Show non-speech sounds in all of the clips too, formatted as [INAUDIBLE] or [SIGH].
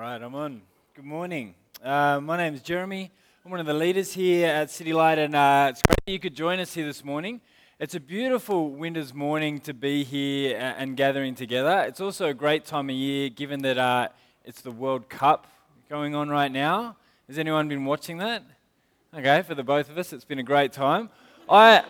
right, I'm on. Good morning. Uh, my name is Jeremy. I'm one of the leaders here at City Light, and uh, it's great that you could join us here this morning. It's a beautiful winter's morning to be here and gathering together. It's also a great time of year, given that uh, it's the World Cup going on right now. Has anyone been watching that? Okay, for the both of us, it's been a great time. I,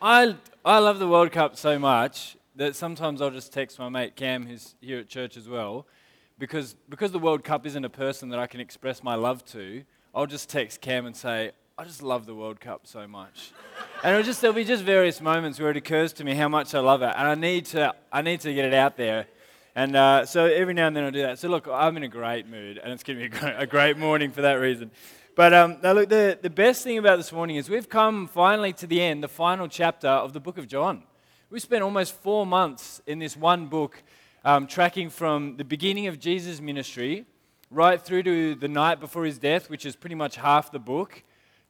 I, I love the World Cup so much that sometimes I'll just text my mate Cam, who's here at church as well, because, because the World Cup isn't a person that I can express my love to, I'll just text Cam and say, I just love the World Cup so much. [LAUGHS] and it'll just, there'll be just various moments where it occurs to me how much I love it. And I need to, I need to get it out there. And uh, so every now and then I do that. So look, I'm in a great mood, and it's going to be a great, a great morning for that reason. But um, now look, the, the best thing about this morning is we've come finally to the end, the final chapter of the book of John. We spent almost four months in this one book um, tracking from the beginning of Jesus' ministry right through to the night before his death, which is pretty much half the book,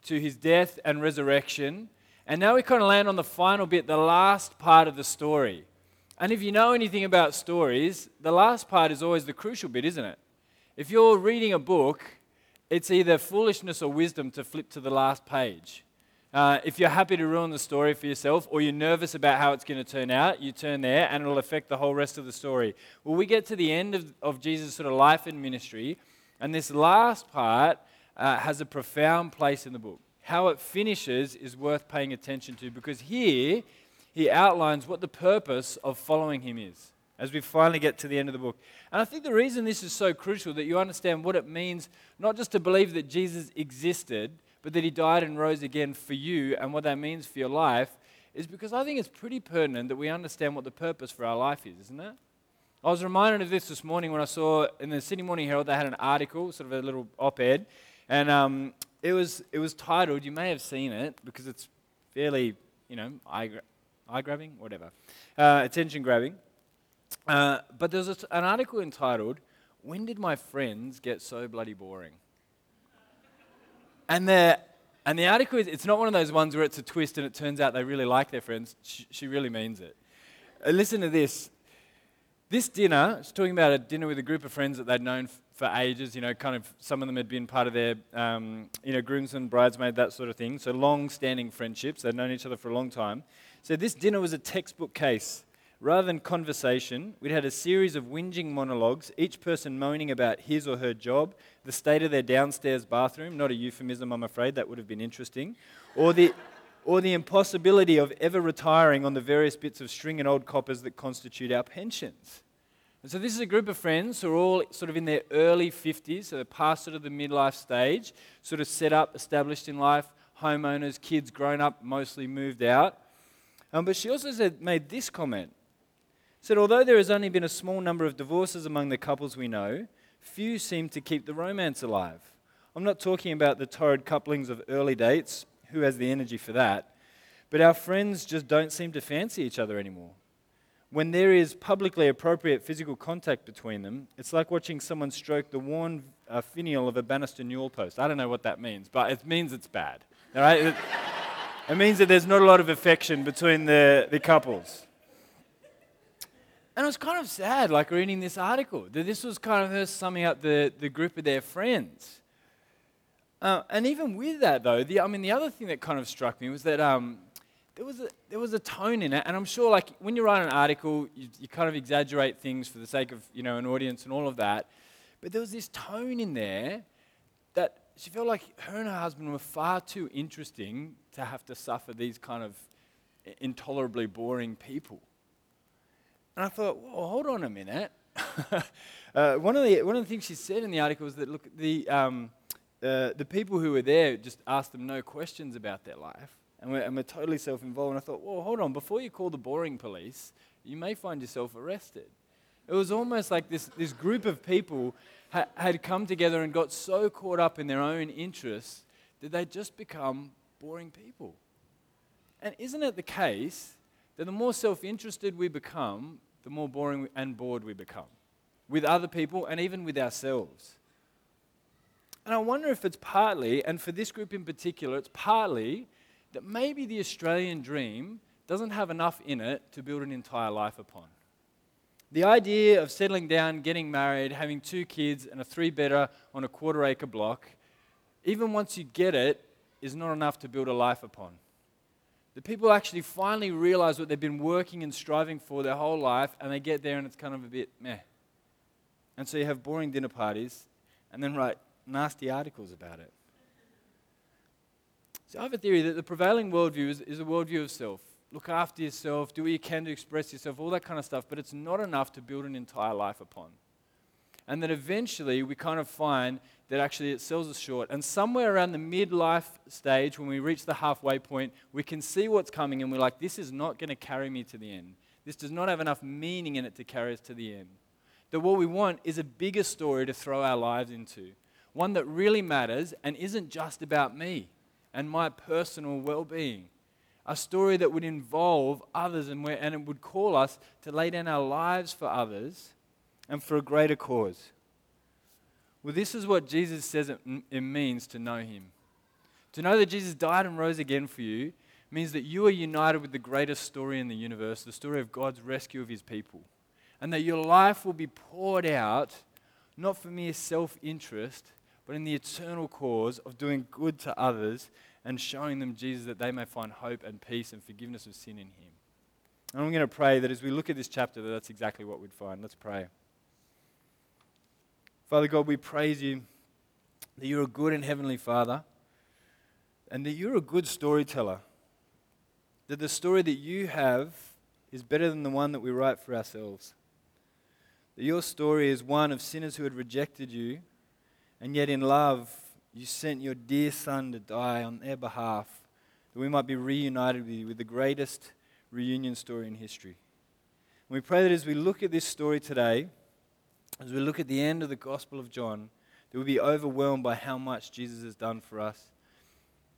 to his death and resurrection. And now we kind of land on the final bit, the last part of the story. And if you know anything about stories, the last part is always the crucial bit, isn't it? If you're reading a book, it's either foolishness or wisdom to flip to the last page. Uh, if you're happy to ruin the story for yourself or you're nervous about how it's going to turn out, you turn there and it'll affect the whole rest of the story. Well, we get to the end of, of Jesus' sort of life and ministry, and this last part uh, has a profound place in the book. How it finishes is worth paying attention to because here he outlines what the purpose of following him is as we finally get to the end of the book. And I think the reason this is so crucial that you understand what it means not just to believe that Jesus existed but that he died and rose again for you and what that means for your life is because I think it's pretty pertinent that we understand what the purpose for our life is, isn't it? I was reminded of this this morning when I saw in the Sydney Morning Herald they had an article, sort of a little op-ed, and um, it was it was titled. You may have seen it because it's fairly, you know, eye, eye grabbing, whatever, uh, attention grabbing. Uh, but there's an article entitled "When Did My Friends Get So Bloody Boring?" And the, and the article is, it's not one of those ones where it's a twist and it turns out they really like their friends. She, she really means it. Uh, listen to this. This dinner, she's talking about a dinner with a group of friends that they'd known f- for ages, you know, kind of some of them had been part of their, um, you know, groomsmen, bridesmaid, that sort of thing. So long standing friendships. They'd known each other for a long time. So this dinner was a textbook case Rather than conversation, we'd had a series of whinging monologues, each person moaning about his or her job, the state of their downstairs bathroom, not a euphemism, I'm afraid, that would have been interesting, or the, or the impossibility of ever retiring on the various bits of string and old coppers that constitute our pensions. And so, this is a group of friends who are all sort of in their early 50s, so they're past sort of the midlife stage, sort of set up, established in life, homeowners, kids grown up, mostly moved out. Um, but she also said, made this comment said, Although there has only been a small number of divorces among the couples we know, few seem to keep the romance alive. I'm not talking about the torrid couplings of early dates, who has the energy for that? But our friends just don't seem to fancy each other anymore. When there is publicly appropriate physical contact between them, it's like watching someone stroke the worn uh, finial of a banister newel post. I don't know what that means, but it means it's bad. All right? it, means that there's not a lot of affection between the, the couples. And it was kind of sad, like reading this article, that this was kind of her summing up the, the group of their friends. Uh, and even with that, though, the, I mean, the other thing that kind of struck me was that um, there, was a, there was a tone in it. And I'm sure, like, when you write an article, you, you kind of exaggerate things for the sake of, you know, an audience and all of that. But there was this tone in there that she felt like her and her husband were far too interesting to have to suffer these kind of intolerably boring people. And I thought, well, hold on a minute. [LAUGHS] uh, one, of the, one of the things she said in the article was that, look, the, um, uh, the people who were there just asked them no questions about their life and were, and were totally self involved. And I thought, well, hold on, before you call the boring police, you may find yourself arrested. It was almost like this, this group of people ha- had come together and got so caught up in their own interests that they'd just become boring people. And isn't it the case that the more self interested we become, the more boring and bored we become with other people and even with ourselves. And I wonder if it's partly, and for this group in particular, it's partly that maybe the Australian dream doesn't have enough in it to build an entire life upon. The idea of settling down, getting married, having two kids, and a three bedder on a quarter acre block, even once you get it, is not enough to build a life upon. The people actually finally realize what they've been working and striving for their whole life, and they get there and it's kind of a bit meh. And so you have boring dinner parties and then write nasty articles about it. So I have a theory that the prevailing worldview is, is a worldview of self. Look after yourself, do what you can to express yourself, all that kind of stuff, but it's not enough to build an entire life upon. And then eventually we kind of find that actually it sells us short. And somewhere around the midlife stage, when we reach the halfway point, we can see what's coming and we're like, this is not going to carry me to the end. This does not have enough meaning in it to carry us to the end. That what we want is a bigger story to throw our lives into, one that really matters and isn't just about me and my personal well being. A story that would involve others and, and it would call us to lay down our lives for others and for a greater cause. Well, this is what Jesus says it, it means to know Him. To know that Jesus died and rose again for you means that you are united with the greatest story in the universe, the story of God's rescue of His people. And that your life will be poured out not for mere self interest, but in the eternal cause of doing good to others and showing them Jesus that they may find hope and peace and forgiveness of sin in Him. And I'm going to pray that as we look at this chapter, that that's exactly what we'd find. Let's pray. Father God, we praise you that you're a good and heavenly Father and that you're a good storyteller. That the story that you have is better than the one that we write for ourselves. That your story is one of sinners who had rejected you and yet, in love, you sent your dear Son to die on their behalf, that we might be reunited with you with the greatest reunion story in history. And we pray that as we look at this story today, as we look at the end of the Gospel of John, that we'll be overwhelmed by how much Jesus has done for us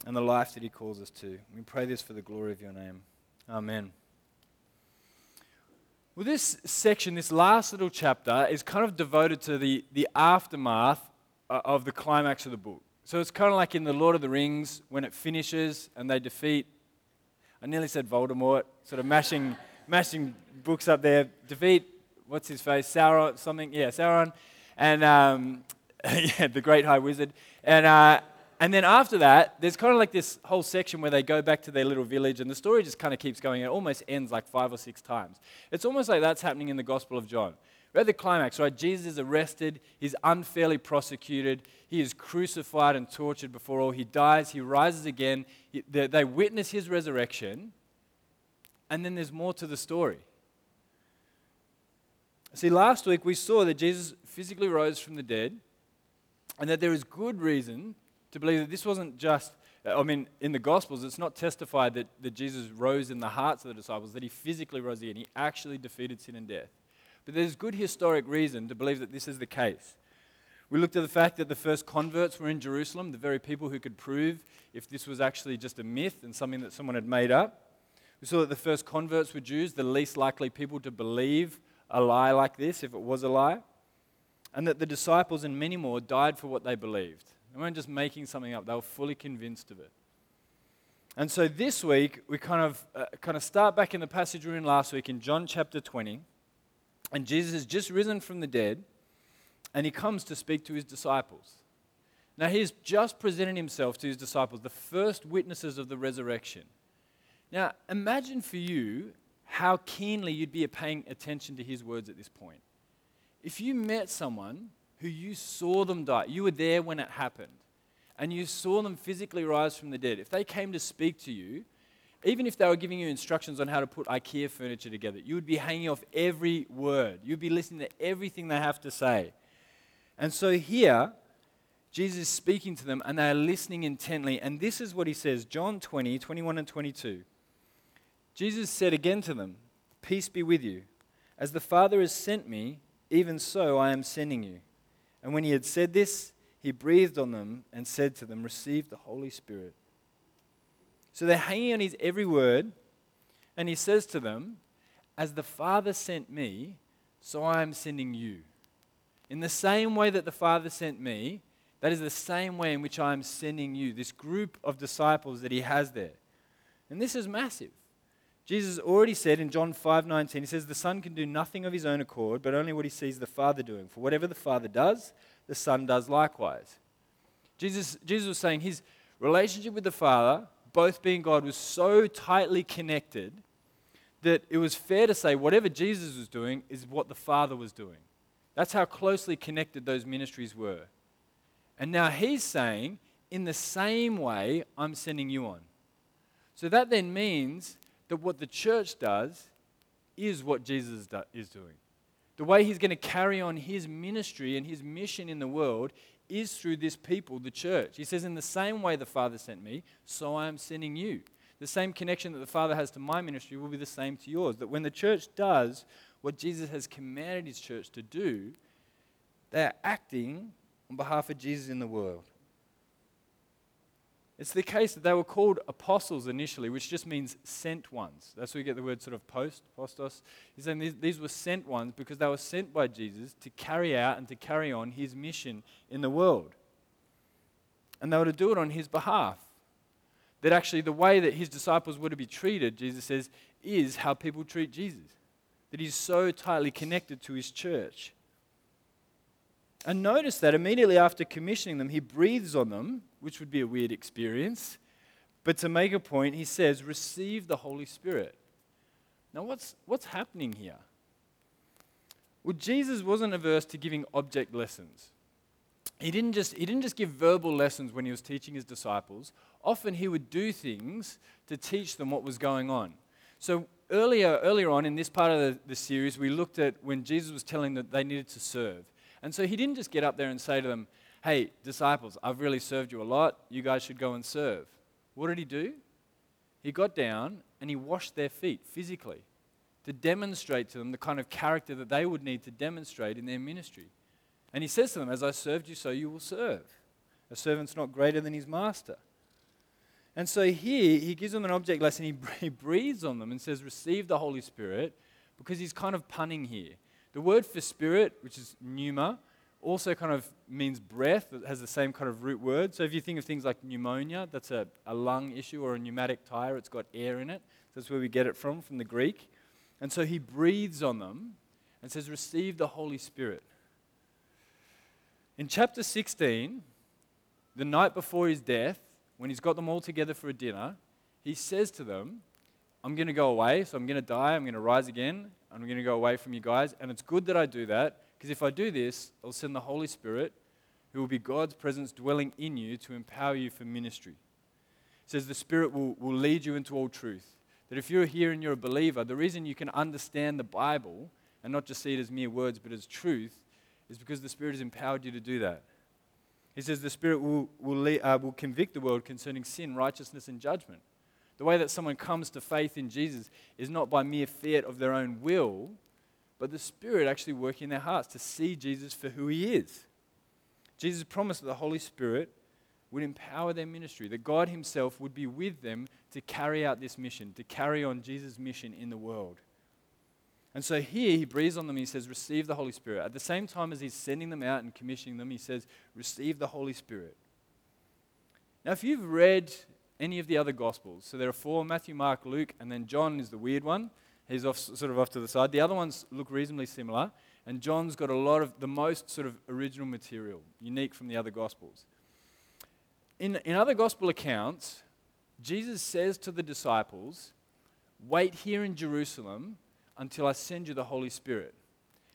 and the life that he calls us to. We pray this for the glory of your name. Amen. Well, this section, this last little chapter, is kind of devoted to the, the aftermath uh, of the climax of the book. So it's kind of like in The Lord of the Rings when it finishes and they defeat, I nearly said Voldemort, sort of mashing, mashing books up there, defeat, what's his face, Sauron, something, yeah, Sauron, and um, [LAUGHS] yeah, the great high wizard. And, uh, and then after that, there's kind of like this whole section where they go back to their little village, and the story just kind of keeps going. It almost ends like five or six times. It's almost like that's happening in the Gospel of John. We're at the climax, right? Jesus is arrested, he's unfairly prosecuted, he is crucified and tortured before all. He dies, he rises again. They witness his resurrection, and then there's more to the story. See, last week we saw that Jesus physically rose from the dead, and that there is good reason to believe that this wasn't just, uh, I mean, in the Gospels, it's not testified that, that Jesus rose in the hearts of the disciples, that he physically rose again. He actually defeated sin and death. But there's good historic reason to believe that this is the case. We looked at the fact that the first converts were in Jerusalem, the very people who could prove if this was actually just a myth and something that someone had made up. We saw that the first converts were Jews, the least likely people to believe a lie like this if it was a lie. And that the disciples and many more died for what they believed. They weren't just making something up, they were fully convinced of it. And so this week, we kind of, uh, kind of start back in the passage we were in last week in John chapter 20. And Jesus has just risen from the dead, and he comes to speak to his disciples. Now, he's just presented himself to his disciples, the first witnesses of the resurrection. Now, imagine for you how keenly you'd be paying attention to his words at this point. If you met someone who you saw them die, you were there when it happened, and you saw them physically rise from the dead, if they came to speak to you, even if they were giving you instructions on how to put IKEA furniture together, you would be hanging off every word. You'd be listening to everything they have to say. And so here, Jesus is speaking to them and they are listening intently. And this is what he says John 20, 21 and 22. Jesus said again to them, Peace be with you. As the Father has sent me, even so I am sending you. And when he had said this, he breathed on them and said to them, Receive the Holy Spirit. So they're hanging on his every word, and he says to them, As the Father sent me, so I am sending you. In the same way that the Father sent me, that is the same way in which I am sending you, this group of disciples that he has there. And this is massive. Jesus already said in John 5:19, he says, The Son can do nothing of his own accord, but only what he sees the Father doing. For whatever the Father does, the Son does likewise. Jesus, Jesus was saying his relationship with the Father, both being God, was so tightly connected that it was fair to say whatever Jesus was doing is what the Father was doing. That's how closely connected those ministries were. And now he's saying, in the same way, I'm sending you on. So that then means that what the church does is what Jesus do, is doing. The way he's going to carry on his ministry and his mission in the world is through this people, the church. He says, In the same way the Father sent me, so I am sending you. The same connection that the Father has to my ministry will be the same to yours. That when the church does what Jesus has commanded his church to do, they are acting on behalf of Jesus in the world. It's the case that they were called apostles initially, which just means sent ones. That's where you get the word sort of post, postos. He's saying these, these were sent ones because they were sent by Jesus to carry out and to carry on his mission in the world. And they were to do it on his behalf. That actually, the way that his disciples were to be treated, Jesus says, is how people treat Jesus. That he's so tightly connected to his church. And notice that immediately after commissioning them, he breathes on them, which would be a weird experience. But to make a point, he says, Receive the Holy Spirit. Now, what's, what's happening here? Well, Jesus wasn't averse to giving object lessons. He didn't, just, he didn't just give verbal lessons when he was teaching his disciples. Often he would do things to teach them what was going on. So earlier, earlier on in this part of the, the series, we looked at when Jesus was telling them that they needed to serve. And so he didn't just get up there and say to them, Hey, disciples, I've really served you a lot. You guys should go and serve. What did he do? He got down and he washed their feet physically to demonstrate to them the kind of character that they would need to demonstrate in their ministry. And he says to them, As I served you, so you will serve. A servant's not greater than his master. And so here, he gives them an object lesson. He, [LAUGHS] he breathes on them and says, Receive the Holy Spirit, because he's kind of punning here. The word for spirit, which is pneuma, also kind of means breath. It has the same kind of root word. So if you think of things like pneumonia, that's a, a lung issue or a pneumatic tire, it's got air in it. That's where we get it from, from the Greek. And so he breathes on them and says, Receive the Holy Spirit. In chapter 16, the night before his death, when he's got them all together for a dinner, he says to them, I'm going to go away, so I'm going to die, I'm going to rise again, I'm going to go away from you guys. And it's good that I do that, because if I do this, I'll send the Holy Spirit, who will be God's presence dwelling in you to empower you for ministry. It says the Spirit will, will lead you into all truth. That if you're here and you're a believer, the reason you can understand the Bible and not just see it as mere words but as truth is because the Spirit has empowered you to do that. He says the Spirit will, will, uh, will convict the world concerning sin, righteousness, and judgment. The way that someone comes to faith in Jesus is not by mere fiat of their own will, but the Spirit actually working in their hearts to see Jesus for who he is. Jesus promised that the Holy Spirit would empower their ministry, that God Himself would be with them to carry out this mission, to carry on Jesus' mission in the world. And so here he breathes on them, he says, Receive the Holy Spirit. At the same time as he's sending them out and commissioning them, he says, Receive the Holy Spirit. Now, if you've read any of the other Gospels. So there are four Matthew, Mark, Luke, and then John is the weird one. He's off, sort of off to the side. The other ones look reasonably similar. And John's got a lot of the most sort of original material, unique from the other Gospels. In, in other Gospel accounts, Jesus says to the disciples, Wait here in Jerusalem until I send you the Holy Spirit.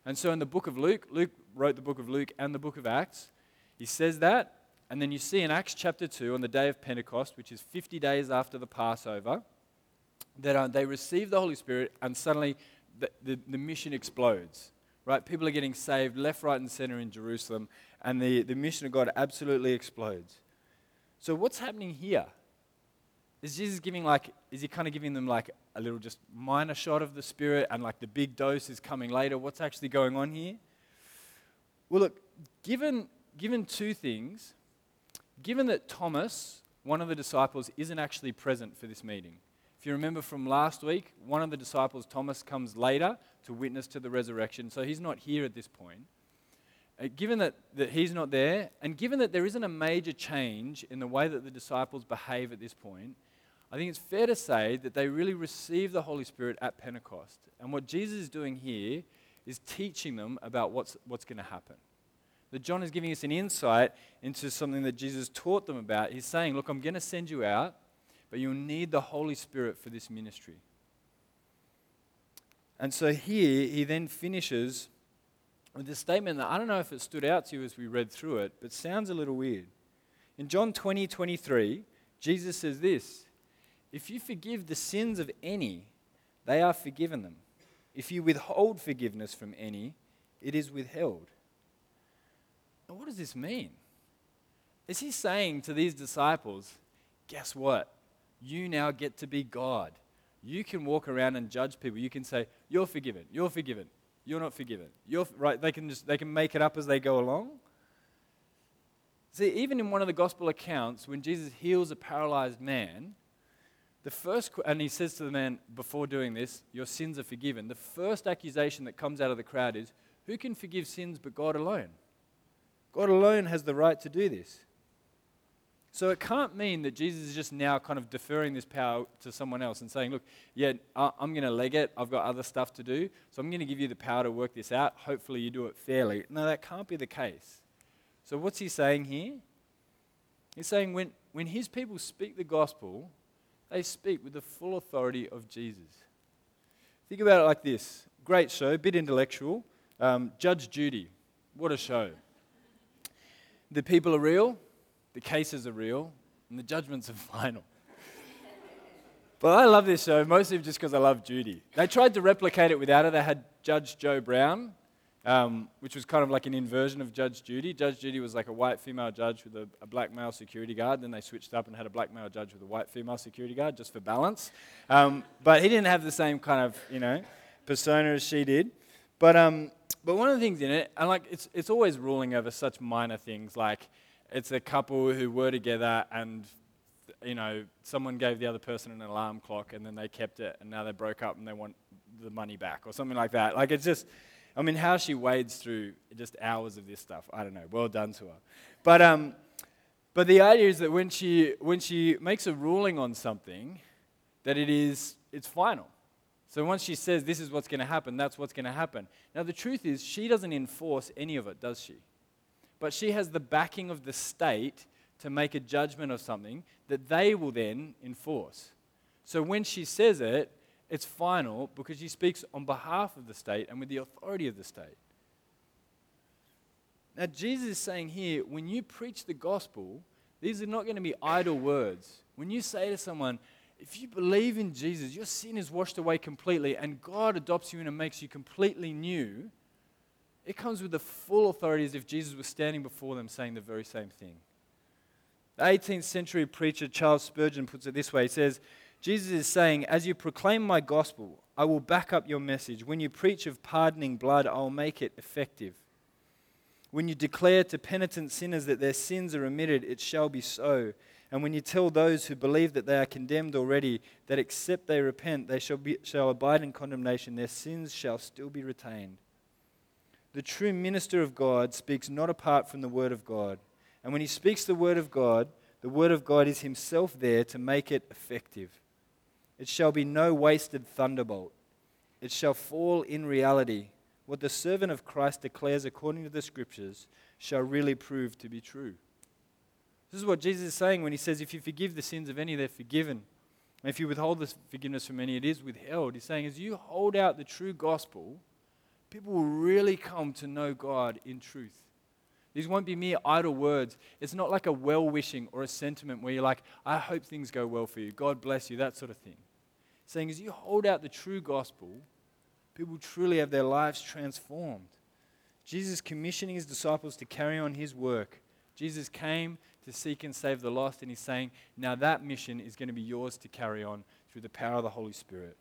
And so in the book of Luke, Luke wrote the book of Luke and the book of Acts, he says that. And then you see in Acts chapter 2, on the day of Pentecost, which is 50 days after the Passover, that uh, they receive the Holy Spirit and suddenly the, the, the, mission explodes. Right? People are getting saved left, right, and center in Jerusalem, and the, the mission of God absolutely explodes. So, what's happening here? Is Jesus giving like, is he kind of giving them like a little just minor shot of the Spirit and like the big dose is coming later? What's actually going on here? Well, look, given, given two things, given that Thomas, one of the disciples, isn't actually present for this meeting, if you remember from last week, one of the disciples, Thomas, comes later to witness to the resurrection, so he's not here at this point. Uh, given that, that he's not there, and given that there isn't a major change in the way that the disciples behave at this point, I think it's fair to say that they really received the Holy Spirit at Pentecost. And what Jesus is doing here is teaching them about what's, what's going to happen. That John is giving us an insight into something that Jesus taught them about. He's saying, Look, I'm going to send you out, but you'll need the Holy Spirit for this ministry. And so here he then finishes with a statement that I don't know if it stood out to you as we read through it, but sounds a little weird. In John 20, 23, Jesus says this If you forgive the sins of any, they are forgiven them. If you withhold forgiveness from any, it is withheld. What does this mean? Is he saying to these disciples, guess what? You now get to be God. You can walk around and judge people. You can say, You're forgiven, you're forgiven, you're not forgiven. You're right. They can just they can make it up as they go along. See, even in one of the gospel accounts, when Jesus heals a paralyzed man, the first and he says to the man before doing this, Your sins are forgiven. The first accusation that comes out of the crowd is, Who can forgive sins but God alone? God alone has the right to do this. So it can't mean that Jesus is just now kind of deferring this power to someone else and saying, look, yeah, I'm going to leg it. I've got other stuff to do. So I'm going to give you the power to work this out. Hopefully you do it fairly. No, that can't be the case. So what's he saying here? He's saying when, when his people speak the gospel, they speak with the full authority of Jesus. Think about it like this great show, bit intellectual. Um, Judge Judy. What a show. The people are real, the cases are real, and the judgments are [LAUGHS] final. but I love this show, mostly just because I love Judy. They tried to replicate it without her. They had Judge Joe Brown, um, which was kind of like an inversion of Judge Judy. Judge Judy was like a white female judge with a, a, black male security guard. Then they switched up and had a black male judge with a white female security guard just for balance. Um, but he didn't have the same kind of, you know, persona as she did. But, um, but one of the things in it, and like it's, it's always ruling over such minor things like, it's a couple who were together and you know someone gave the other person an alarm clock and then they kept it and now they broke up and they want the money back or something like that. Like it's just i mean how she wades through just hours of this stuff i don't know. Well done to her. But um but the idea is that when she when she makes a ruling on something that it is it's final so once she says this is what's going to happen that's what's going to happen now the truth is she doesn't enforce any of it does she but she has the backing of the state to make a judgment of something that they will then enforce. So when she says it, it's final because she speaks on behalf of the state and with the authority of the state. Now, Jesus is saying here when you preach the gospel, these are not going to be idle words. When you say to someone, if you believe in Jesus, your sin is washed away completely, and God adopts you in and makes you completely new, it comes with the full authority as if Jesus was standing before them saying the very same thing. The 18th century preacher Charles Spurgeon puts it this way He says, Jesus is saying, As you proclaim my gospel, I will back up your message. When you preach of pardoning blood, I'll make it effective. When you declare to penitent sinners that their sins are remitted, it shall be so. And when you tell those who believe that they are condemned already, that except they repent, they shall, be, shall abide in condemnation, their sins shall still be retained. The true minister of God speaks not apart from the Word of God. And when he speaks the Word of God, the Word of God is himself there to make it effective. It shall be no wasted thunderbolt. It shall fall in reality. What the servant of Christ declares according to the Scriptures shall really prove to be true. This is what Jesus is saying when he says, If you forgive the sins of any, they're forgiven. And if you withhold the forgiveness from any, it is withheld. He's saying, as you hold out the true gospel, people will really come to know God in truth. These won't be mere idle words. It's not like a well wishing or a sentiment where you're like, I hope things go well for you, God bless you, that sort of thing. Saying, as you hold out the true gospel, people truly have their lives transformed. Jesus commissioning his disciples to carry on his work. Jesus came to seek and save the lost, and he's saying, now that mission is going to be yours to carry on through the power of the Holy Spirit.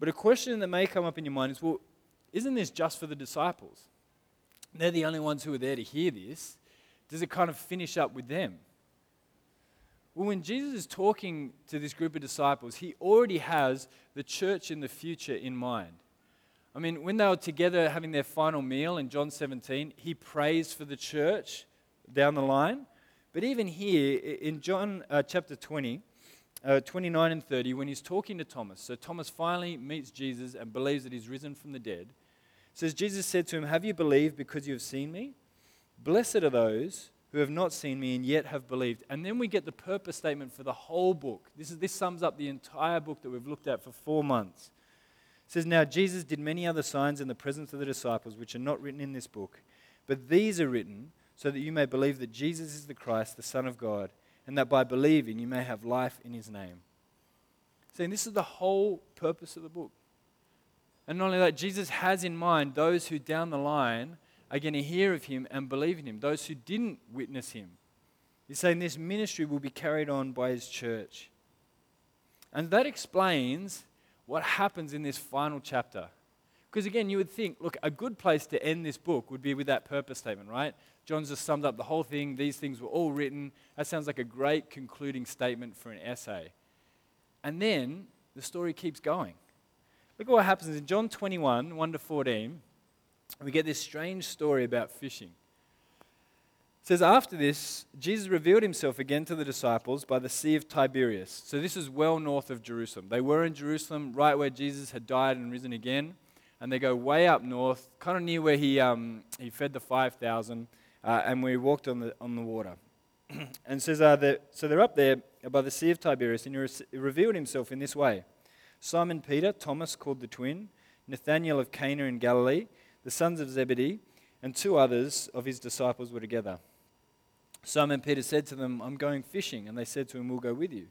But a question that may come up in your mind is well, isn't this just for the disciples? They're the only ones who are there to hear this. Does it kind of finish up with them? Well, when Jesus is talking to this group of disciples, he already has the church in the future in mind. I mean, when they were together having their final meal in John 17, he prays for the church down the line. But even here in John uh, chapter 20, uh, 29 and 30, when he's talking to Thomas, so Thomas finally meets Jesus and believes that he's risen from the dead, says, Jesus said to him, Have you believed because you have seen me? Blessed are those who have not seen me and yet have believed. And then we get the purpose statement for the whole book. This, is, this sums up the entire book that we've looked at for four months. It says, Now Jesus did many other signs in the presence of the disciples, which are not written in this book, but these are written so that you may believe that Jesus is the Christ, the Son of God, and that by believing you may have life in his name. Saying this is the whole purpose of the book. And not only that, Jesus has in mind those who down the line are going to hear of him and believe in him, those who didn't witness him. He's saying this ministry will be carried on by his church. And that explains what happens in this final chapter. Because again, you would think, look, a good place to end this book would be with that purpose statement, right? John's just summed up the whole thing. These things were all written. That sounds like a great concluding statement for an essay. And then the story keeps going. Look at what happens in John 21, 1 to 14 we get this strange story about fishing. It says, After this, Jesus revealed himself again to the disciples by the Sea of Tiberias. So, this is well north of Jerusalem. They were in Jerusalem, right where Jesus had died and risen again. And they go way up north, kind of near where he, um, he fed the 5,000, uh, and we walked on the, on the water. [CLEARS THROAT] and says, uh, So they're up there by the Sea of Tiberias, and he revealed himself in this way Simon Peter, Thomas called the twin, Nathanael of Cana in Galilee the sons of Zebedee, and two others of his disciples were together. Simon Peter said to them, I'm going fishing. And they said to him, We'll go with you.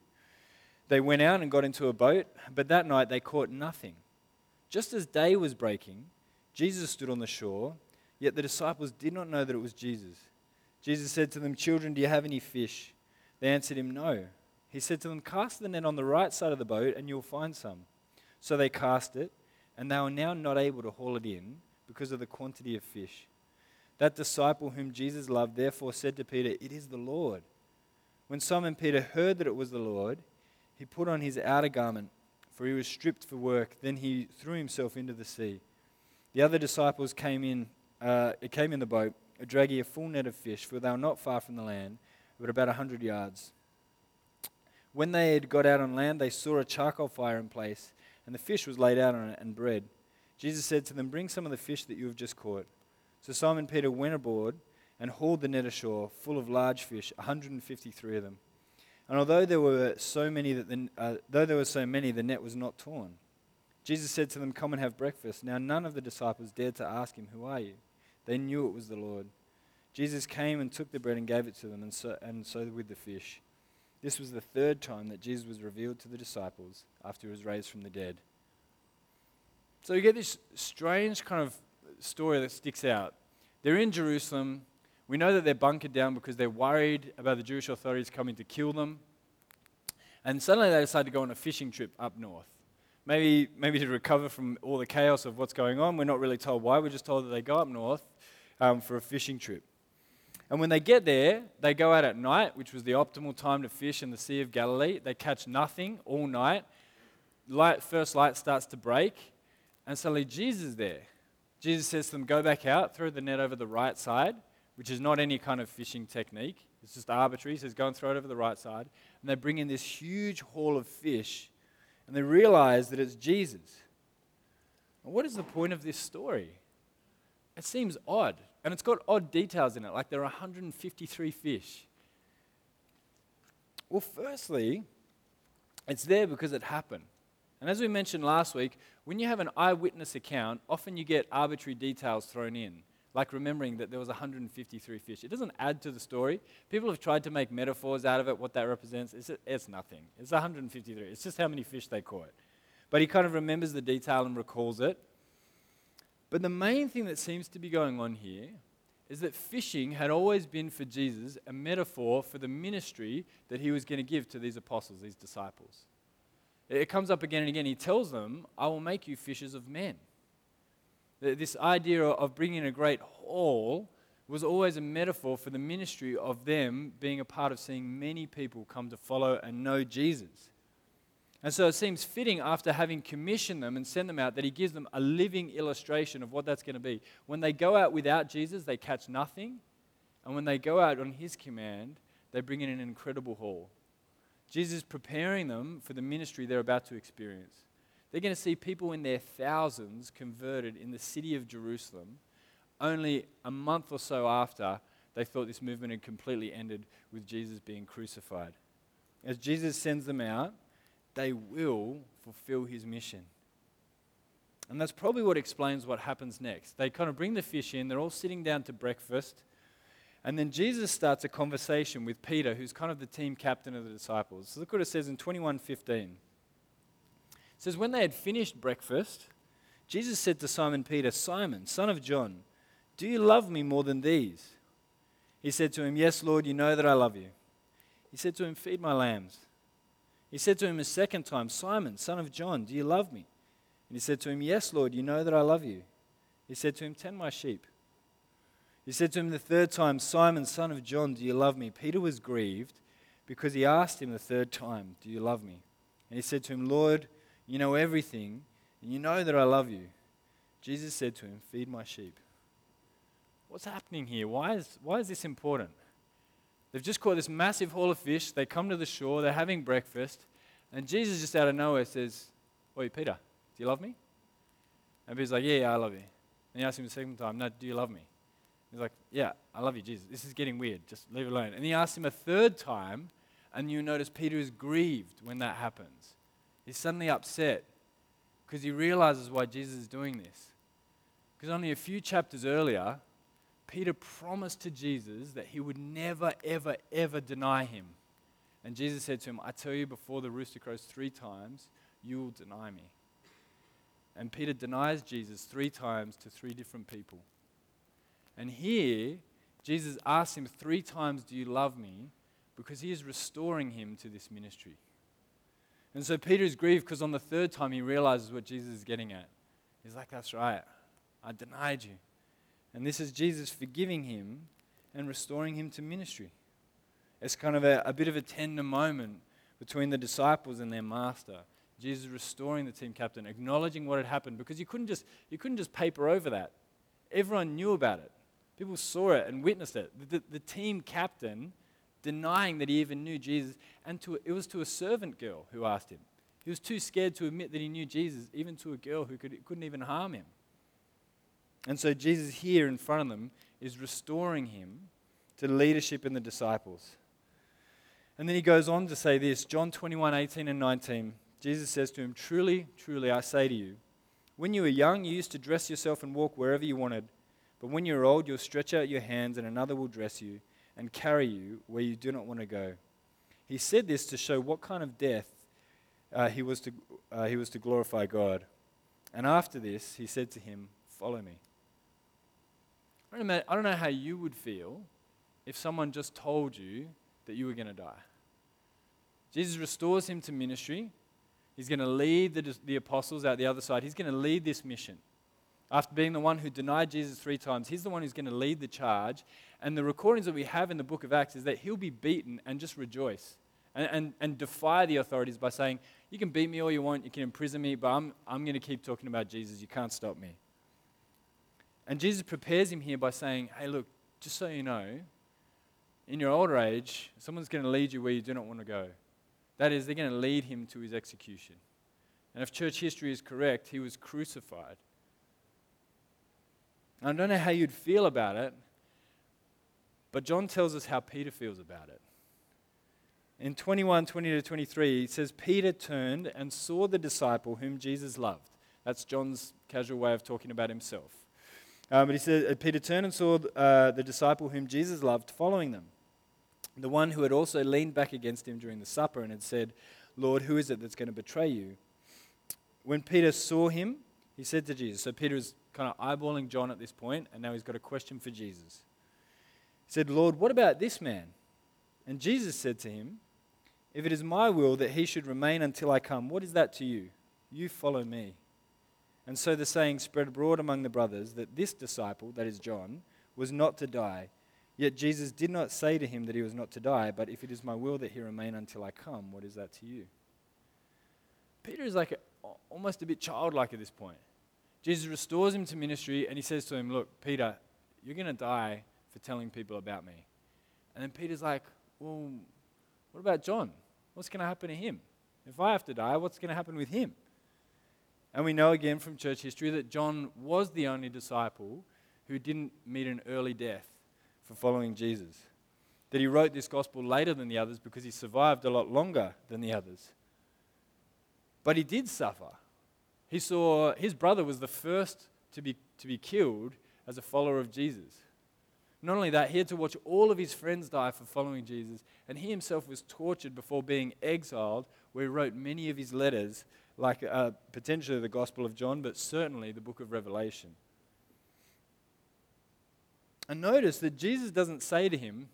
They went out and got into a boat, but that night they caught nothing. Just as day was breaking, Jesus stood on the shore, yet the disciples did not know that it was Jesus. Jesus said to them, Children, do you have any fish? They answered him, No. He said to them, Cast the net on the right side of the boat, and you'll find some. So they cast it, and they were now not able to haul it in because of the quantity of fish. That disciple whom Jesus loved therefore said to Peter, It is the Lord. When Simon Peter heard that it was the Lord, he put on his outer garment, for he was stripped for work. Then he threw himself into the sea. The other disciples came in, uh, it came in the boat, dragging a full net of fish, for they were not far from the land, but about a hundred yards. When they had got out on land, they saw a charcoal fire in place, and the fish was laid out on it, and bread. Jesus said to them, Bring some of the fish that you have just caught. So Simon Peter went aboard and hauled the net ashore, full of large fish, 153 of them. And although there were so many that the, uh, though there were so many, the net was not torn. Jesus said to them, Come and have breakfast. Now none of the disciples dared to ask him, Who are you? They knew it was the Lord. Jesus came and took the bread and gave it to them, and so, and so with the fish. This was the third time that Jesus was revealed to the disciples after he was raised from the dead. So you get this strange kind of story that sticks out. They're in Jerusalem. We know that they're bunkered down because they're worried about the Jewish authorities coming to kill them. And suddenly they decide to go on a fishing trip up north. Maybe, maybe to recover from all the chaos of what's going on. We're not really told why. We're just told that they go up north um, for a fishing trip. And when they get there, they go out at night, which was the optimal time to fish in the Sea of Galilee. They catch nothing all night. Light, first light starts to break, and suddenly Jesus is there. Jesus says to them, Go back out, throw the net over the right side, which is not any kind of fishing technique. It's just arbitrary. He says, Go and throw it over the right side. And they bring in this huge haul of fish, and they realize that it's Jesus. And what is the point of this story? It seems odd. And it's got odd details in it, like there are 153 fish. Well, firstly, it's there because it happened. And as we mentioned last week, when you have an eyewitness account, often you get arbitrary details thrown in, like remembering that there was 153 fish. It doesn't add to the story. People have tried to make metaphors out of it, what that represents. It's, it's nothing. It's 153. It's just how many fish they caught. But he kind of remembers the detail and recalls it. But the main thing that seems to be going on here is that fishing had always been for Jesus a metaphor for the ministry that he was going to give to these apostles, these disciples. It comes up again and again. He tells them, I will make you fishers of men. This idea of bringing a great haul was always a metaphor for the ministry of them being a part of seeing many people come to follow and know Jesus. And so it seems fitting after having commissioned them and sent them out that he gives them a living illustration of what that's going to be. When they go out without Jesus, they catch nothing. And when they go out on his command, they bring in an incredible haul. Jesus is preparing them for the ministry they're about to experience. They're going to see people in their thousands converted in the city of Jerusalem only a month or so after they thought this movement had completely ended with Jesus being crucified. As Jesus sends them out, they will fulfill his mission. And that's probably what explains what happens next. They kind of bring the fish in, they're all sitting down to breakfast. And then Jesus starts a conversation with Peter, who's kind of the team captain of the disciples. So look what it says in 21:15. It says, When they had finished breakfast, Jesus said to Simon Peter, Simon, son of John, do you love me more than these? He said to him, Yes, Lord, you know that I love you. He said to him, Feed my lambs. He said to him a second time, Simon, son of John, do you love me? And he said to him, Yes, Lord, you know that I love you. He said to him, Tend my sheep. He said to him the third time, Simon, son of John, do you love me? Peter was grieved because he asked him the third time, Do you love me? And he said to him, Lord, you know everything, and you know that I love you. Jesus said to him, Feed my sheep. What's happening here? Why is, why is this important? They've just caught this massive haul of fish. They come to the shore, they're having breakfast, and Jesus just out of nowhere says, Oi, Peter, do you love me? And Peter's like, Yeah, yeah, I love you. And he asks him the second time, No, do you love me? He's like, Yeah, I love you, Jesus. This is getting weird. Just leave it alone. And he asks him a third time, and you notice Peter is grieved when that happens. He's suddenly upset because he realizes why Jesus is doing this. Because only a few chapters earlier, Peter promised to Jesus that he would never, ever, ever deny him. And Jesus said to him, I tell you, before the rooster crows three times, you will deny me. And Peter denies Jesus three times to three different people. And here, Jesus asks him three times, Do you love me? Because he is restoring him to this ministry. And so Peter is grieved because on the third time he realizes what Jesus is getting at. He's like, That's right. I denied you. And this is Jesus forgiving him and restoring him to ministry. It's kind of a, a bit of a tender moment between the disciples and their master. Jesus restoring the team captain, acknowledging what had happened, because you couldn't just, you couldn't just paper over that. Everyone knew about it. People saw it and witnessed it. The, the team captain denying that he even knew Jesus, and to, it was to a servant girl who asked him. He was too scared to admit that he knew Jesus, even to a girl who could, couldn't even harm him. And so Jesus here in front of them is restoring him to leadership in the disciples. And then he goes on to say this John 21 18 and 19. Jesus says to him, Truly, truly, I say to you, when you were young, you used to dress yourself and walk wherever you wanted. But when you're old, you'll stretch out your hands, and another will dress you and carry you where you do not want to go. He said this to show what kind of death uh, he, was to, uh, he was to glorify God. And after this, he said to him, Follow me. I don't, know, I don't know how you would feel if someone just told you that you were going to die. Jesus restores him to ministry. He's going to lead the, the apostles out the other side. He's going to lead this mission. After being the one who denied Jesus three times, he's the one who's going to lead the charge. And the recordings that we have in the book of Acts is that he'll be beaten and just rejoice and, and, and defy the authorities by saying, You can beat me all you want, you can imprison me, but I'm, I'm going to keep talking about Jesus. You can't stop me. And Jesus prepares him here by saying, Hey, look, just so you know, in your older age, someone's going to lead you where you do not want to go. That is, they're going to lead him to his execution. And if church history is correct, he was crucified. I don't know how you'd feel about it, but John tells us how Peter feels about it. In 21, 20 to 23, he says, Peter turned and saw the disciple whom Jesus loved. That's John's casual way of talking about himself. Um, but he said, uh, Peter turned and saw uh, the disciple whom Jesus loved following them. The one who had also leaned back against him during the supper and had said, Lord, who is it that's going to betray you? When Peter saw him, he said to Jesus, so Peter is kind of eyeballing John at this point, and now he's got a question for Jesus. He said, Lord, what about this man? And Jesus said to him, If it is my will that he should remain until I come, what is that to you? You follow me. And so the saying spread abroad among the brothers that this disciple, that is John, was not to die. Yet Jesus did not say to him that he was not to die, but if it is my will that he remain until I come, what is that to you? Peter is like a, almost a bit childlike at this point. Jesus restores him to ministry and he says to him, Look, Peter, you're going to die for telling people about me. And then Peter's like, well, what about John? What's going to happen to him? If I have to die, what's going to happen with him? And we know again from church history that John was the only disciple who didn't meet an early death for following Jesus. That he wrote this gospel later than the others because he survived a lot longer than the others. But he did suffer. He saw his brother was the first to be, to be killed as a follower of Jesus. Not only that, he had to watch all of his friends die for following Jesus, and he himself was tortured before being exiled, where he wrote many of his letters, like uh, potentially the Gospel of John, but certainly the book of Revelation. And notice that Jesus doesn't say to him,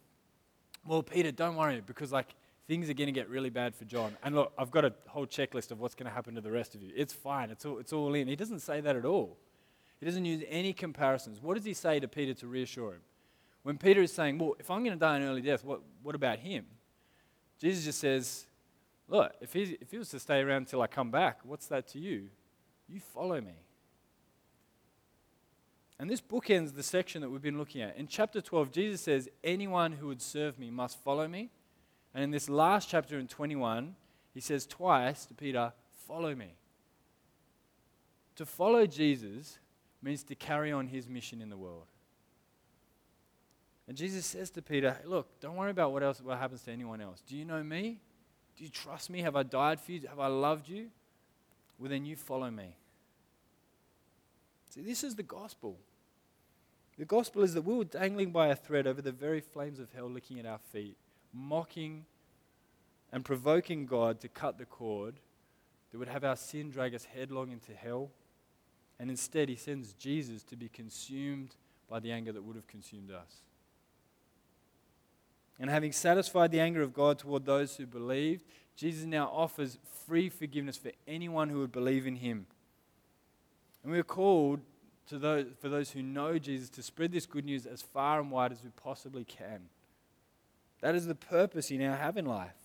Well, Peter, don't worry, because like things are going to get really bad for John. And look, I've got a whole checklist of what's going to happen to the rest of you. It's fine, it's all, it's all in. He doesn't say that at all. He doesn't use any comparisons. What does he say to Peter to reassure him? When Peter is saying, Well, if I'm going to die an early death, what, what about him? Jesus just says, Look, if he, if he was to stay around until I come back, what's that to you? You follow me. And this bookends the section that we've been looking at. In chapter 12, Jesus says, Anyone who would serve me must follow me. And in this last chapter in 21, he says twice to Peter, Follow me. To follow Jesus means to carry on his mission in the world. And Jesus says to Peter, Look, don't worry about what else what happens to anyone else. Do you know me? Do you trust me? Have I died for you? Have I loved you? Well, then you follow me. See, this is the gospel. The gospel is that we were dangling by a thread over the very flames of hell, licking at our feet, mocking and provoking God to cut the cord that would have our sin drag us headlong into hell. And instead, he sends Jesus to be consumed by the anger that would have consumed us. And having satisfied the anger of God toward those who believed, Jesus now offers free forgiveness for anyone who would believe in him. And we are called to those, for those who know Jesus to spread this good news as far and wide as we possibly can. That is the purpose you now have in life.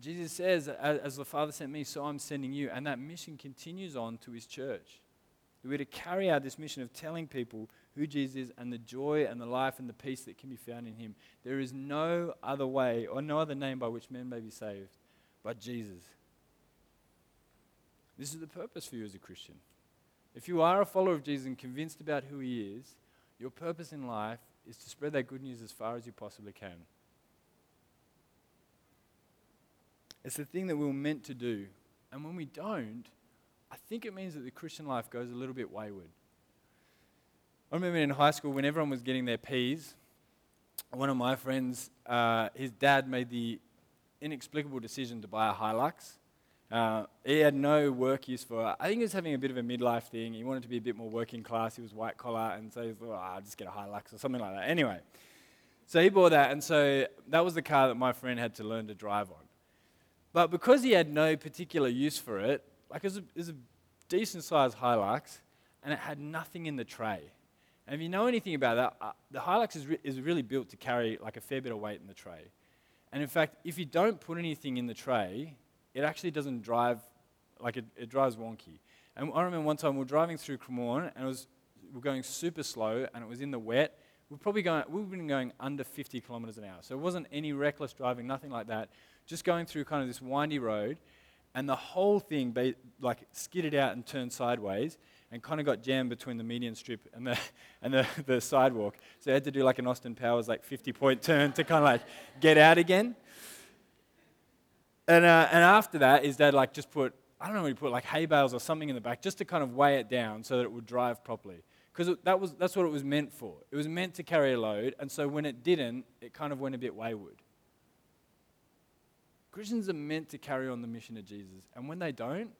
Jesus says, As the Father sent me, so I'm sending you. And that mission continues on to his church. We're to carry out this mission of telling people who Jesus is and the joy and the life and the peace that can be found in him. There is no other way or no other name by which men may be saved but Jesus. This is the purpose for you as a Christian. If you are a follower of Jesus and convinced about who he is, your purpose in life is to spread that good news as far as you possibly can. It's the thing that we are meant to do. And when we don't, I think it means that the Christian life goes a little bit wayward. I remember in high school when everyone was getting their P's, one of my friends, uh, his dad made the inexplicable decision to buy a Hilux. Uh, he had no work use for it. I think he was having a bit of a midlife thing. He wanted to be a bit more working class. He was white collar, and so he thought, oh, I'll just get a Hilux or something like that. Anyway, so he bought that, and so that was the car that my friend had to learn to drive on. But because he had no particular use for it, like it was a, it was a decent sized Hilux, and it had nothing in the tray. And if you know anything about that, uh, the Hilux is, re- is really built to carry like a fair bit of weight in the tray. And in fact, if you don't put anything in the tray, it actually doesn't drive, like it, it drives wonky. And I remember one time we were driving through Cremorne and it was, we were going super slow and it was in the wet. We are probably going, we've been going under 50 kilometers an hour. So it wasn't any reckless driving, nothing like that. Just going through kind of this windy road and the whole thing ba- like skidded out and turned sideways and kind of got jammed between the median strip and the, [LAUGHS] and the, the sidewalk. So I had to do like an Austin Powers like 50 point turn to kind of like get out again. And, uh, and after that is dad like just put, I don't know, he put like hay bales or something in the back just to kind of weigh it down so that it would drive properly. Because that was, that's what it was meant for. It was meant to carry a load, and so when it didn't, it kind of went a bit wayward. Christians are meant to carry on the mission of Jesus, and when they don't,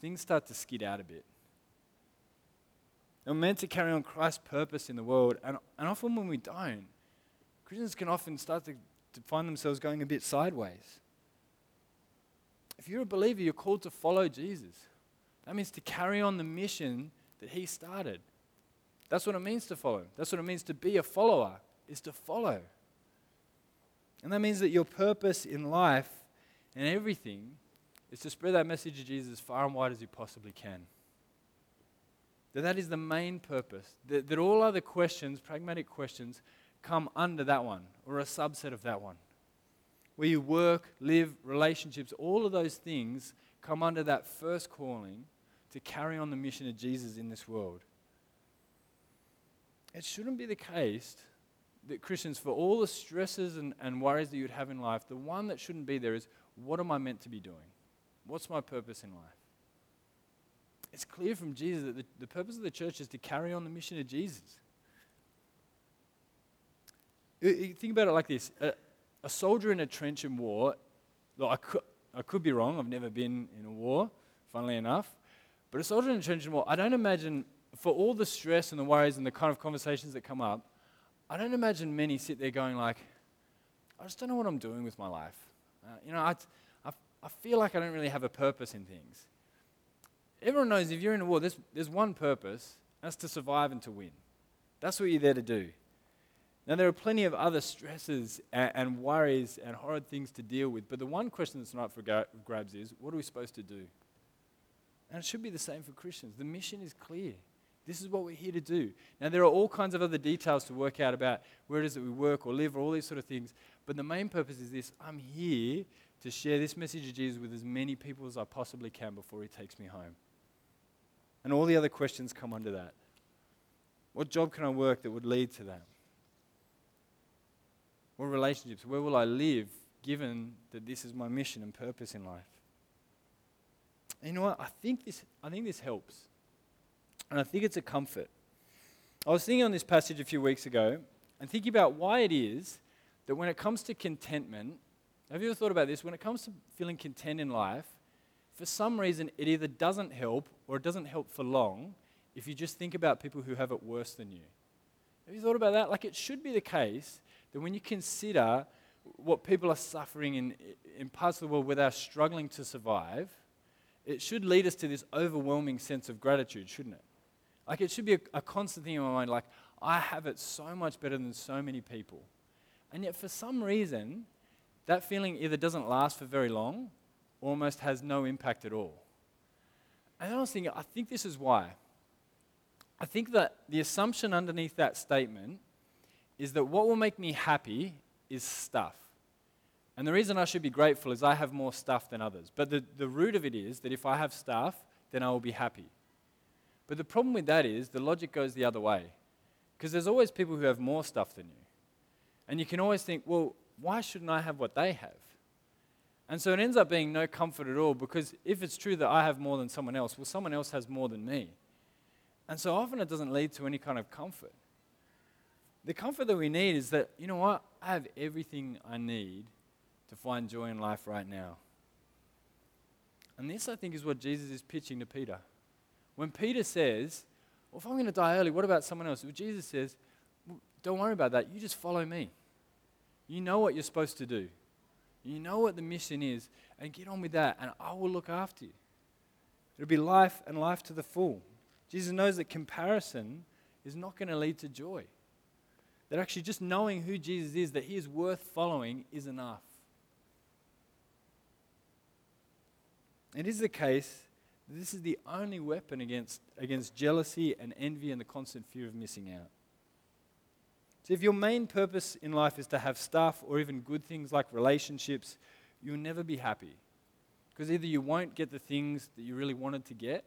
things start to skid out a bit. They're meant to carry on Christ's purpose in the world, and, and often when we don't, Christians can often start to, to find themselves going a bit sideways. If you're a believer, you're called to follow Jesus. That means to carry on the mission that he started. That's what it means to follow. That's what it means to be a follower, is to follow. And that means that your purpose in life and everything is to spread that message of Jesus as far and wide as you possibly can. That that is the main purpose. That, that all other questions, pragmatic questions, come under that one or a subset of that one. Where you work, live, relationships, all of those things come under that first calling to carry on the mission of Jesus in this world. It shouldn't be the case that Christians, for all the stresses and, and worries that you'd have in life, the one that shouldn't be there is what am I meant to be doing? What's my purpose in life? It's clear from Jesus that the, the purpose of the church is to carry on the mission of Jesus. think about it like this a, a, soldier in a trench in war, I, could, I could be wrong, I've never been in a war, funnily enough, but a soldier in a trench in war, I don't imagine, for all the stress and the worries and the kind of conversations that come up, I don't imagine many sit there going like, I just don't know what I'm doing with my life. Uh, you know, I, I, I feel like I don't really have a purpose in things. Everyone knows if you're in a war, there's, there's one purpose, that's to survive and to win. That's what you're there to do. Now, there are plenty of other stresses and, and worries and horrid things to deal with, but the one question that's not for grabs is what are we supposed to do? And it should be the same for Christians. The mission is clear. This is what we're here to do. Now, there are all kinds of other details to work out about where it is that we work or live or all these sort of things. But the main purpose is this I'm here to share this message of Jesus with as many people as I possibly can before he takes me home. And all the other questions come under that. What job can I work that would lead to that? What relationships? Where will I live given that this is my mission and purpose in life? And you know what? I think this, I think this helps. And I think it's a comfort. I was thinking on this passage a few weeks ago and thinking about why it is that when it comes to contentment, have you ever thought about this? When it comes to feeling content in life, for some reason it either doesn't help or it doesn't help for long if you just think about people who have it worse than you. Have you thought about that? Like it should be the case that when you consider what people are suffering in, in parts of the world where they're struggling to survive, it should lead us to this overwhelming sense of gratitude, shouldn't it? Like it should be a, a constant thing in my mind, like, I have it so much better than so many people. And yet, for some reason, that feeling either doesn't last for very long almost has no impact at all. And I was thinking, I think this is why. I think that the assumption underneath that statement is that what will make me happy is stuff. And the reason I should be grateful is I have more stuff than others. But the, the root of it is that if I have stuff, then I will be happy. But the problem with that is the logic goes the other way. Because there's always people who have more stuff than you. And you can always think, well, why shouldn't I have what they have? And so it ends up being no comfort at all because if it's true that I have more than someone else, well, someone else has more than me. And so often it doesn't lead to any kind of comfort. The comfort that we need is that, you know what? I have everything I need to find joy in life right now. And this, I think, is what Jesus is pitching to Peter. When Peter says, Well, if I'm going to die early, what about someone else? Well, Jesus says, well, Don't worry about that. You just follow me. You know what you're supposed to do. You know what the mission is, and get on with that, and I will look after you. It'll be life and life to the full. Jesus knows that comparison is not going to lead to joy. That actually just knowing who Jesus is, that he is worth following, is enough. It is the case that this is the only weapon against, against jealousy and envy and the constant fear of missing out. So, if your main purpose in life is to have stuff or even good things like relationships, you'll never be happy. Because either you won't get the things that you really wanted to get,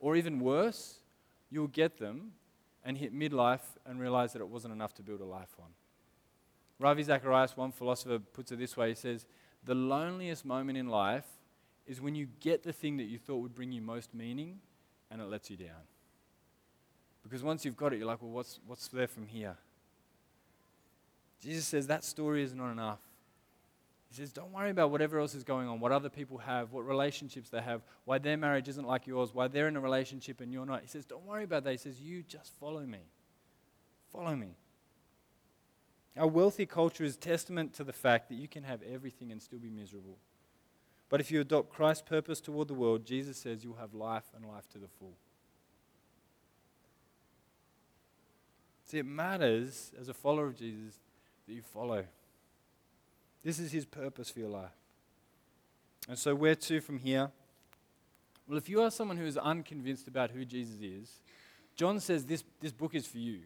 or even worse, you'll get them and hit midlife and realize that it wasn't enough to build a life on. Ravi Zacharias, one philosopher, puts it this way he says, The loneliest moment in life is when you get the thing that you thought would bring you most meaning and it lets you down. Because once you've got it, you're like, well, what's, what's there from here? Jesus says that story is not enough. He says, don't worry about whatever else is going on, what other people have, what relationships they have, why their marriage isn't like yours, why they're in a relationship and you're not. He says, don't worry about that. He says, you just follow me. Follow me. Our wealthy culture is testament to the fact that you can have everything and still be miserable. But if you adopt Christ's purpose toward the world, Jesus says you'll have life and life to the full. See, it matters as a follower of Jesus that you follow. This is his purpose for your life. And so, where to from here? Well, if you are someone who is unconvinced about who Jesus is, John says this, this book is for you.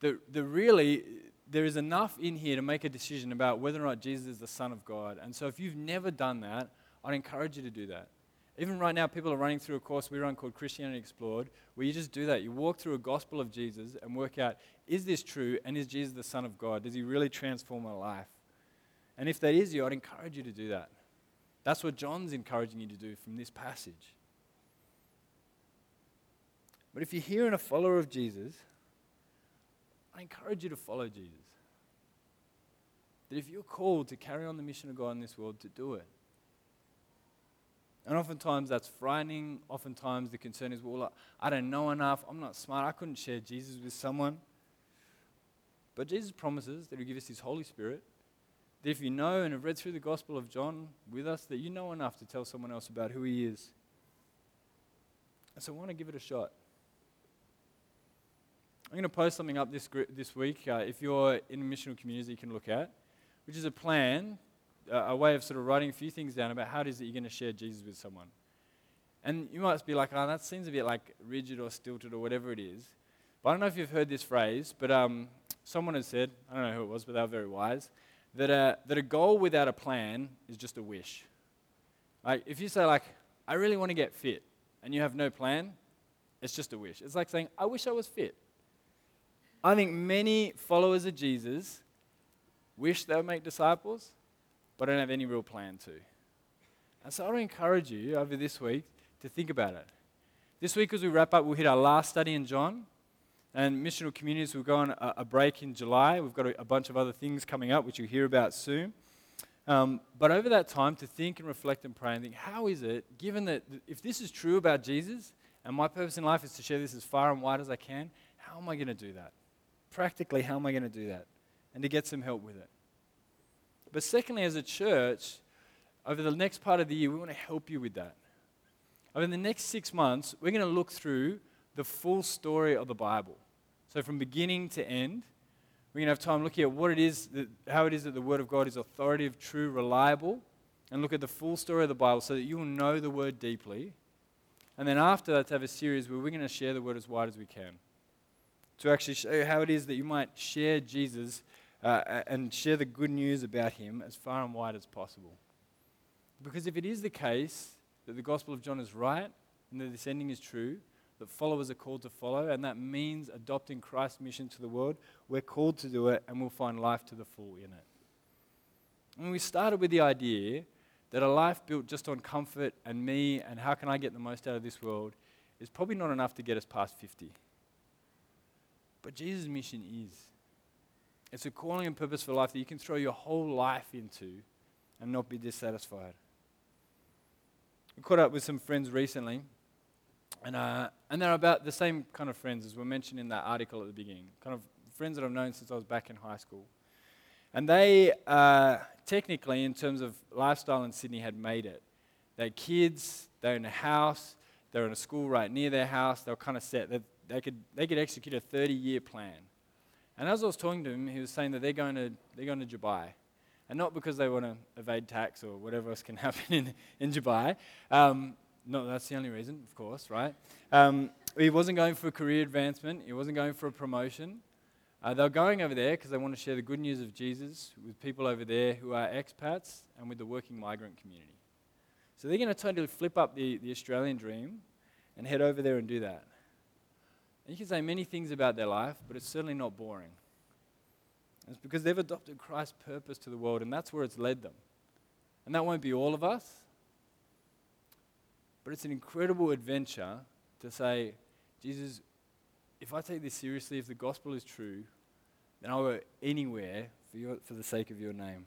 that, that really there is enough in here to make a decision about whether or not Jesus is the Son of God. And so if you've never done that, I'd encourage you to do that. Even right now, people are running through a course we run called Christianity Explored, where you just do that. You walk through a gospel of Jesus and work out is this true and is Jesus the Son of God? Does he really transform my life? And if that is you, I'd encourage you to do that. That's what John's encouraging you to do from this passage. But if you're here and a follower of Jesus, I encourage you to follow Jesus. That if you're called to carry on the mission of God in this world, to do it. And oftentimes that's frightening. Oftentimes the concern is, well, I don't know enough. I'm not smart. I couldn't share Jesus with someone. But Jesus promises that He'll give us His Holy Spirit. That if you know and have read through the Gospel of John with us, that you know enough to tell someone else about who He is. And so I want to give it a shot. I'm going to post something up this, this week. Uh, if you're in a missional community, you can look at, which is a plan a way of sort of writing a few things down about how it is that you're going to share Jesus with someone. And you might be like, oh, that seems a bit like rigid or stilted or whatever it is. I don't know if you've heard this phrase, but um, someone has said, I don't know who it was, but they were very wise, that a, that a goal without a plan is just a wish. Like, if you say, like, I really want to get fit, and you have no plan, it's just a wish. It's like saying, I wish I was fit. I think many followers of Jesus wish they would make disciples, but don't have any real plan to. And so I to encourage you over this week to think about it. This week, as we wrap up, we'll hit our last study in John. And missional communities will go on a, a break in July. We've got a, a, bunch of other things coming up, which you'll hear about soon. Um, but over that time, to think and reflect and pray and think, how is it, given that if this is true about Jesus, and my purpose in life is to share this as far and wide as I can, how am I going to do that? Practically, how am I going to do that? And to get some help with it. But secondly, as a church, over the next part of the year, we want to help you with that. Over the next six months, we're going to look through the full story of the Bible. So from beginning to end, we're going to have time looking at what it is, that, how it is that the Word of God is authoritative, true, reliable, and look at the full story of the Bible so that you will know the Word deeply. And then after that, to have a series where we're going to share the Word as wide as we can. To actually show you how it is that you might share Jesus uh, and share the good news about him as far and wide as possible. Because if it is the case that the Gospel of John is right and that this ending is true, that followers are called to follow, and that means adopting Christ's mission to the world, we're called to do it and we'll find life to the full in it. And we started with the idea that a life built just on comfort and me and how can I get the most out of this world is probably not enough to get us past 50. But Jesus' mission is. It's a calling and purpose for life that you can throw your whole life into and not be dissatisfied. I caught up with some friends recently, and, uh, and they're about the same kind of friends as were mentioned in that article at the beginning, kind of friends that I've known since I was back in high school. And they, uh, technically, in terms of lifestyle in Sydney, had made it. They had kids, they're in a house, they're in a school right near their house, they were kind of set. They, they, could, they could execute a 30 year plan. And as I was talking to him, he was saying that they're going to, they're going to Dubai. And not because they want to evade tax or whatever else can [LAUGHS] happen in, in Dubai. Um, no, that's the only reason, of course, right? Um, he wasn't going for career advancement, he wasn't going for a promotion. Uh, they were going over there because they want to share the good news of Jesus with people over there who are expats and with the working migrant community. So they're going to totally flip up the, the Australian dream and head over there and do that. And you can say many things about their life, but it's certainly not boring. it's because they've adopted Christ's purpose to the world, and that's where it's led them. And that won't be all of us, but it's an incredible adventure to say, Jesus, if I take this seriously, if the gospel is true, then I'll go anywhere for, your, for the sake of your name.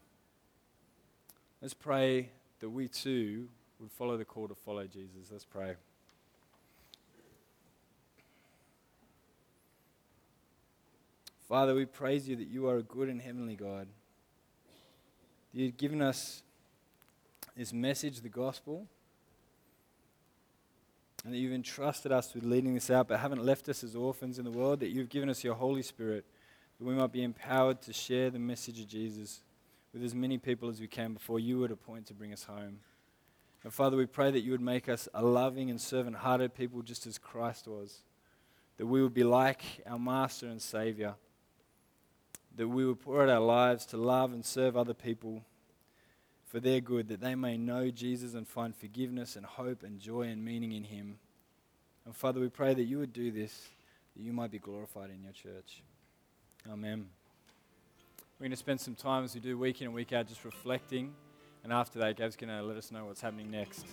Let's pray that we too would follow the call to follow Jesus. Let's pray. Father, we praise you that you are a good and heavenly God. You've given us this message, the gospel, and that you've entrusted us with leading this out, but haven't left us as orphans in the world, that you've given us your Holy Spirit, that we might be empowered to share the message of Jesus with as many people as we can before you would appoint to bring us home. And Father, we pray that you would make us a loving and servant hearted people just as Christ was, that we would be like our Master and Savior that we would pour out our lives to love and serve other people for their good, that they may know Jesus and find forgiveness and hope and joy and meaning in Him. And Father, we pray that you would do this, that you might be glorified in your church. Amen. We're going to spend some time as we do week in and week out just reflecting. And after that, Gav's going to let us know what's happening next.